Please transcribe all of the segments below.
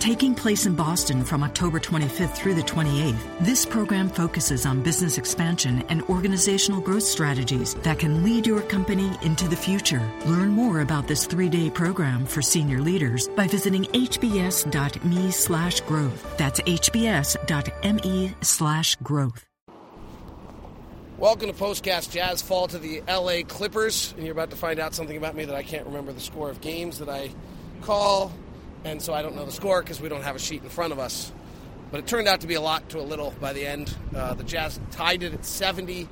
Taking place in Boston from October 25th through the 28th, this program focuses on business expansion and organizational growth strategies that can lead your company into the future. Learn more about this three-day program for senior leaders by visiting hbs.me slash growth. That's hbs.me slash growth. Welcome to Postcast Jazz fall to the LA Clippers, and you're about to find out something about me that I can't remember the score of games that I call and so I don't know the score because we don't have a sheet in front of us. But it turned out to be a lot to a little by the end. Uh, the Jazz tied it at 70,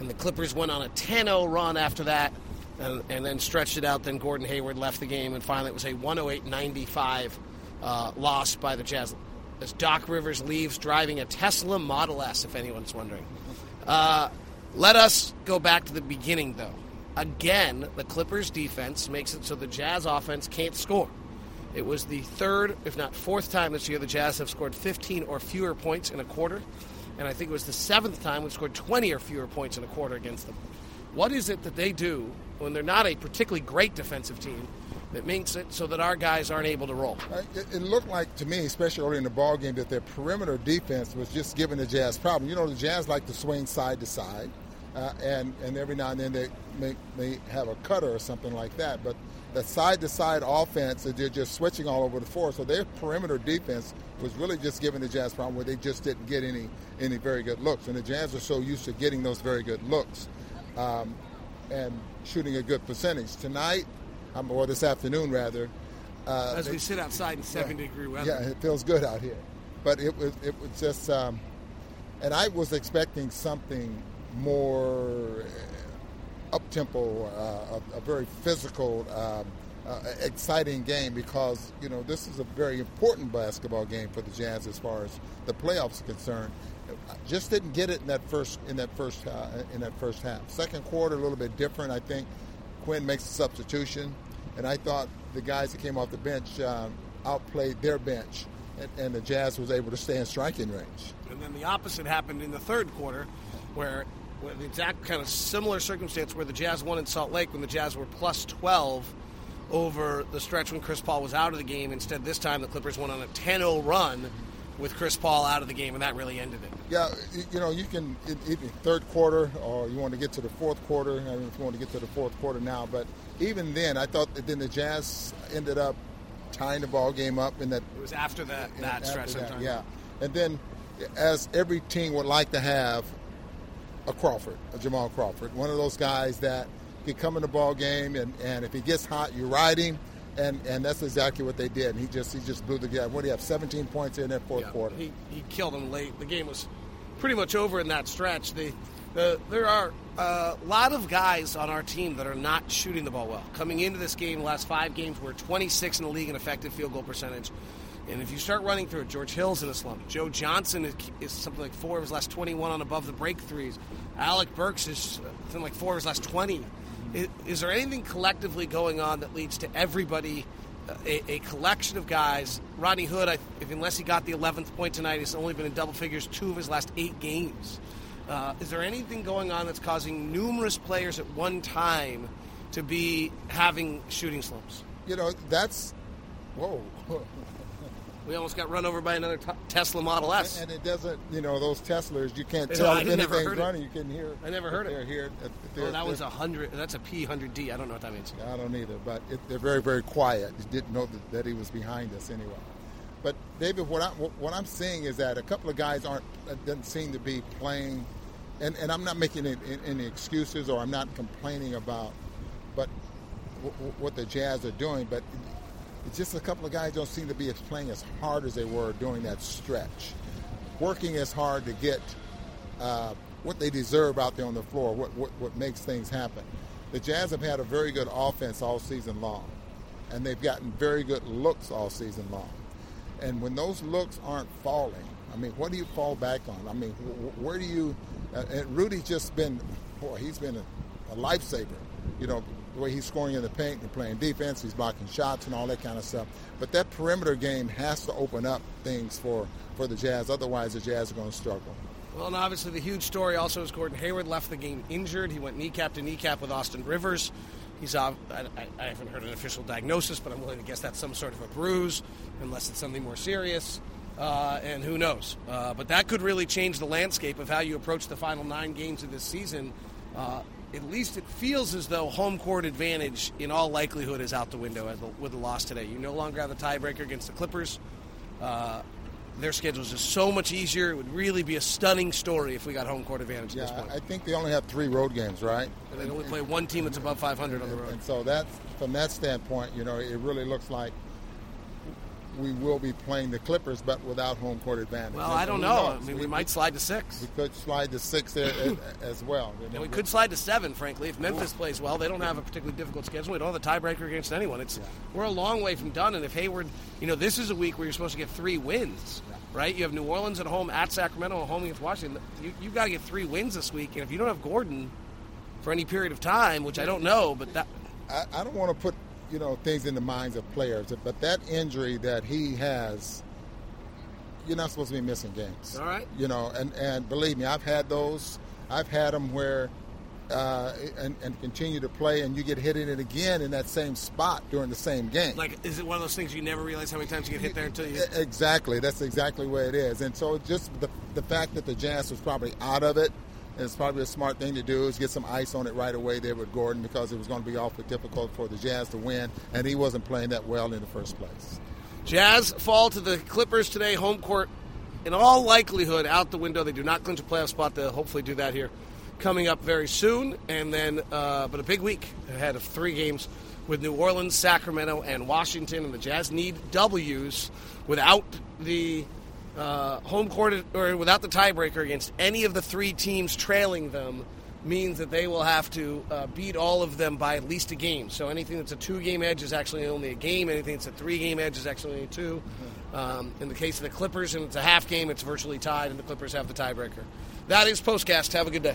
and the Clippers went on a 10 0 run after that, and, and, then stretched it out. Then Gordon Hayward left the game, and finally it was a 108 95 uh, loss by the Jazz as Doc Rivers leaves driving a Tesla Model S, if anyone's wondering. Uh, let us go back to the beginning, though. Again, the Clippers defense makes it so the Jazz offense can't score. It was the third, if not fourth time this year the Jazz have scored 15 or fewer points in a quarter. And I think it was the seventh time we've scored 20 or fewer points in a quarter against them. What is it that they do when they're not a particularly great defensive team that makes it so that our guys aren't able to roll? It, looked like to me, especially early in the ball game, that their perimeter defense was just giving the Jazz problem. You know, the Jazz like to swing side to side, uh, and and every now and then they may, may have a cutter or something like that. But the side to side offense they're just switching all over the floor. So their perimeter defense was really just giving the Jazz problem where they just didn't get any any very good looks. And the Jazz are so used to getting those very good looks um, and shooting a good percentage. Tonight, um, or this afternoon rather. Uh, As they, we sit outside in 70 yeah, degree weather. Yeah, it feels good out here. But it was it was just, um, and I was expecting something more up tempo, uh, a, a, very physical, um, uh, exciting game because you know this is a very important basketball game for the Jazz as far as the playoffs are concerned. I Just didn't get it in that first in that first uh, in that first half. Second quarter a little bit different. I think Quin makes a substitution, and I thought the guys that came off the bench um, outplayed their bench, and, and the Jazz was able to stay in striking range. And then the opposite happened in the third quarter, where the exact kind of similar circumstance where the Jazz won in Salt Lake when the Jazz were plus 12 over the stretch when Chris Paul was out of the game. Instead, this time the Clippers went on a 10 0 run with Chris Paul out of the game, and that really ended it. Yeah, you know, you can, even third quarter, or you want to get to the fourth quarter, I mean, if you want to get to the fourth quarter now, but even then, I thought that then the Jazz ended up tying the ball game up in that. It was after that, that stretch. That, yeah. And then, as every team would like to have, a Crawford, a Jamal Crawford, one of those guys that can come in the ball game and, and if he gets hot, you ride him. And, and that's exactly what they did. And he just he just blew the game. What do you have? 17 points in that fourth yeah, quarter. He, he killed them late. The game was pretty much over in that stretch. The, the, there are a lot of guys on our team that are not shooting the ball well. Coming into this game, the last five games, we're 26 in the league in effective field goal percentage. And if you start running through it, George Hill's in a slump. Joe Johnson is, is something like four of his last 21 on above the break threes. Alec Burks is something like four of his last 20. Is, is there anything collectively going on that leads to everybody, uh, a, a collection of guys? Rodney Hood, I, if, unless he got the 11th point tonight, he's only been in double figures two of his last eight games. Uh, is there anything going on that's causing numerous players at one time to be having shooting slumps? You know, that's whoa. We almost got run over by another t- Tesla Model S. And, and, it doesn't, you know, those Teslas, you can't tell if anything's running. You can hear. I never heard it. They're here. They're, oh, that was a hundred. That's a P hundred D. I don't know what that means. I don't either, but it, they're very, very quiet. You didn't know that, that, he was behind us anyway. But David, what I what I'm seeing is that a couple of guys aren't uh, doesn't seem to be playing, and, and I'm not making any, any excuses or I'm not complaining about, but what the Jazz are doing. But it's just a couple of guys don't seem to be playing as hard as they were during that stretch, working as hard to get uh, what they deserve out there on the floor, what, what, what makes things happen. The Jazz have had a very good offense all season long, and they've gotten very good looks all season long. And when those looks aren't falling, I mean, what do you fall back on? I mean, where do you? Uh, and Rudy's just been, boy, he's been a, a lifesaver. You know, the way he's scoring in the paint and playing defense. He's blocking shots and all that kind of stuff. But that perimeter game has to open up things for, for the Jazz. Otherwise, the Jazz are going to struggle. Well, and obviously the huge story also is Gordon Hayward left the game injured. He went kneecap to kneecap with Austin Rivers. He's I, I, haven't heard an official diagnosis, but I'm willing to guess that's some sort of a bruise, unless it's something more serious. Uh, and who knows? Uh, but that could really change the landscape of how you approach the final nine games of this season. Uh, at least it feels as though home court advantage, in all likelihood, is out the window with the loss today. You no longer have the tiebreaker against the Clippers. Uh, their schedule is just so much easier. It would really be a stunning story if we got home court advantage yeah, at this point. I think they only have three road games, right? And they only play one team that's above 500 on the road. And so that's from that standpoint, you know, it really looks like we will be playing the Clippers, but without home court advantage. Well, I don't know. I mean, we, we, might slide to six. We could slide to six there as well. You know? And we could slide to seven, frankly, if Memphis plays well. They don't have a particularly difficult schedule. We don't have a tiebreaker against anyone. It's yeah. we're a long way from done. And if Hayward, you know, this is a week where you're supposed to get three wins. Yeah right? You have New Orleans at home, at Sacramento, at home against Washington. You, you've got to get three wins this week, and if you don't have Gordon for any period of time, which I don't know, but that I, I don't want to put you know things in the minds of players, but that injury that he has, you're not supposed to be missing games. All right. You know, and and believe me, I've had those. I've had them where uh, and, and, continue to play, and you get hit in it again in that same spot during the same game. Like, is it one of those things you never realize how many times you get hit there until you? Exactly. That's exactly where it is. And so, just the the fact that the Jazz was probably out of it. It's probably a smart thing to do is get some ice on it right away there with Gordon because it was going to be awfully difficult for the Jazz to win, and he wasn't playing that well in the first place. Jazz fall to the Clippers today, home court. In all likelihood, out the window. They do not clinch a playoff spot. They'll hopefully do that here coming up very soon, and then uh, but a big week ahead of three games with New Orleans, Sacramento, and Washington, and the Jazz need W's without the uh, home court or without the tiebreaker against any of the three teams trailing them means that they will have to uh, beat all of them by at least a game. So anything that's a two-game edge is actually only a game. Anything that's a three-game edge is actually only two. Um, in the case of the Clippers, and it's a half game, it's virtually tied, and the Clippers have the tiebreaker. That is Postcast. Have a good day.